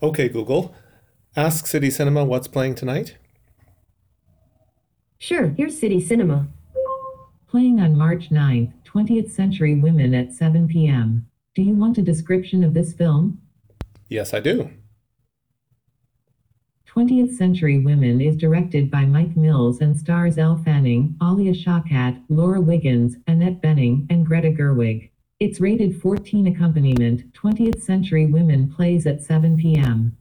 Okay, Google. Ask City Cinema what's playing tonight. Sure, here's City Cinema. Playing on March 9th, 20th Century Women at 7 p.m. Do you want a description of this film? Yes, I do. 20th Century Women is directed by Mike Mills and stars Elle Fanning, Alia Shawkat, Laura Wiggins, Annette Bening, and Greta Gerwig. It's rated 14 accompaniment. 20th Century Women plays at 7 p.m.